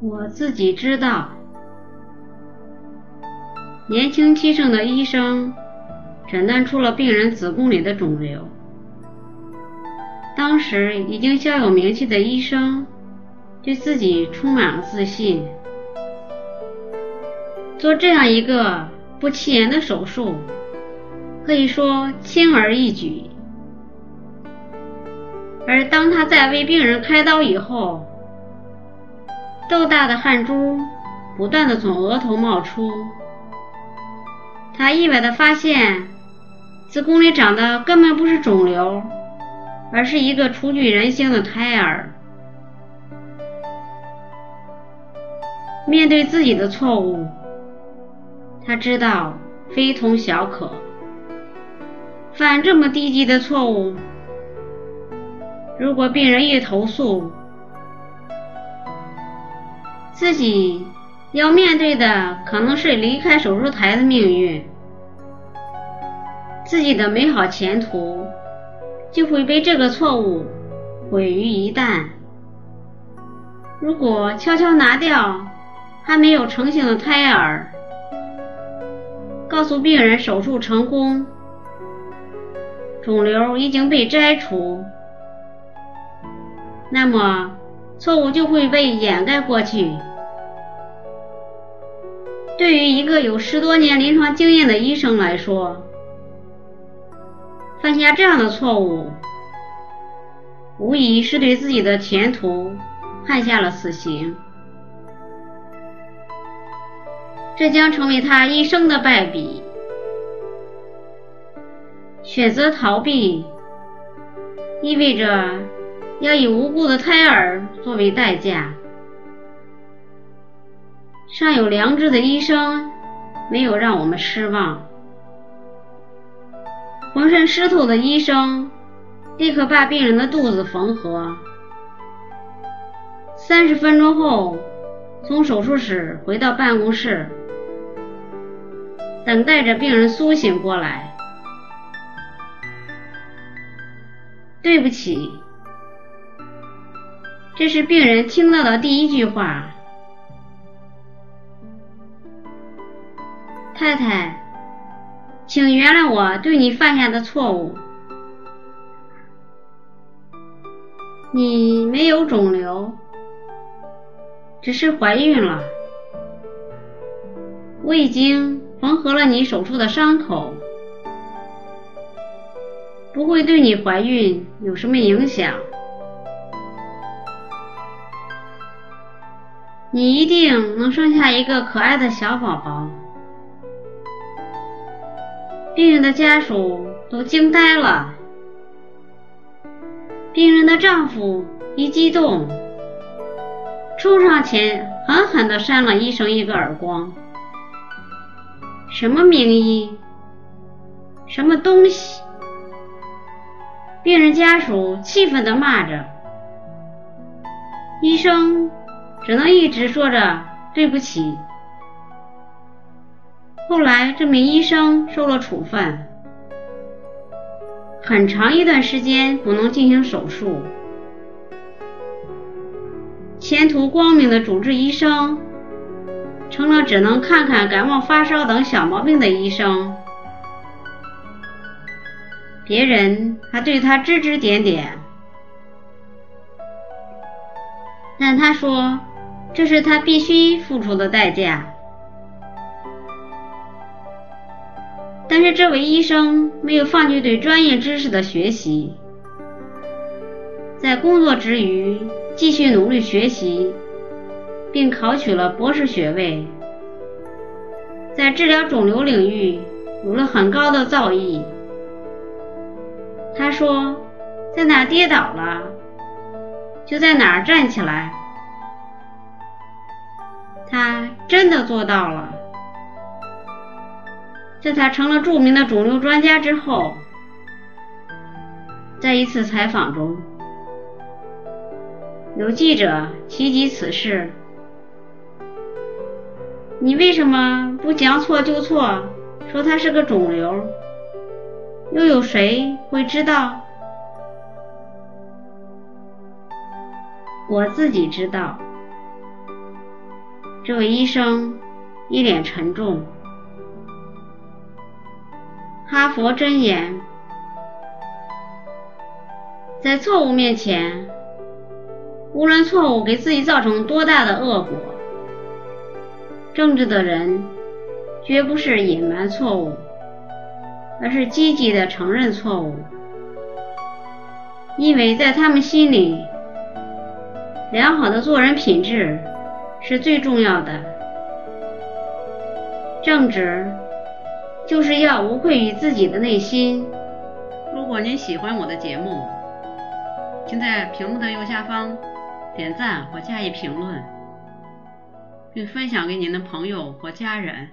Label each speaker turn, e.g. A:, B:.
A: 我自己知道。年轻气盛的医生诊断出了病人子宫里的肿瘤。当时已经小有名气的医生对自己充满了自信，做这样一个不起眼的手术，可以说轻而易举。而当他在为病人开刀以后，豆大的汗珠不断的从额头冒出。他意外的发现，子宫里长的根本不是肿瘤，而是一个初具人形的胎儿。面对自己的错误，他知道非同小可。犯这么低级的错误，如果病人一投诉，自己。要面对的可能是离开手术台的命运，自己的美好前途就会被这个错误毁于一旦。如果悄悄拿掉还没有成型的胎儿，告诉病人手术成功，肿瘤已经被摘除，那么错误就会被掩盖过去。对于一个有十多年临床经验的医生来说，犯下这样的错误，无疑是对自己的前途判下了死刑。这将成为他一生的败笔。选择逃避，意味着要以无辜的胎儿作为代价。尚有良知的医生没有让我们失望。浑身湿透的医生立刻把病人的肚子缝合。三十分钟后，从手术室回到办公室，等待着病人苏醒过来。对不起，这是病人听到的第一句话。太太，请原谅我对你犯下的错误。你没有肿瘤，只是怀孕了。我已经缝合了你手术的伤口，不会对你怀孕有什么影响。你一定能生下一个可爱的小宝宝。病人的家属都惊呆了，病人的丈夫一激动，冲上前狠狠地扇了医生一个耳光。什么名医？什么东西？病人家属气愤地骂着，医生只能一直说着对不起。后来，这名医生受了处分，很长一段时间不能进行手术。前途光明的主治医生，成了只能看看感冒发烧等小毛病的医生。别人还对他指指点点，但他说这是他必须付出的代价。但是这位医生没有放弃对专业知识的学习，在工作之余继续努力学习，并考取了博士学位，在治疗肿瘤领域有了很高的造诣。他说：“在哪跌倒了，就在哪儿站起来。”他真的做到了。在他成了著名的肿瘤专家之后，在一次采访中，有记者提及此事：“你为什么不将错就错，说他是个肿瘤？又有谁会知道？我自己知道。这位医生一脸沉重。哈佛箴言：在错误面前，无论错误给自己造成多大的恶果，正直的人绝不是隐瞒错误，而是积极的承认错误，因为在他们心里，良好的做人品质是最重要的。正直。就是要无愧于自己的内心。
B: 如果您喜欢我的节目，请在屏幕的右下方点赞或加以评论，并分享给您的朋友或家人。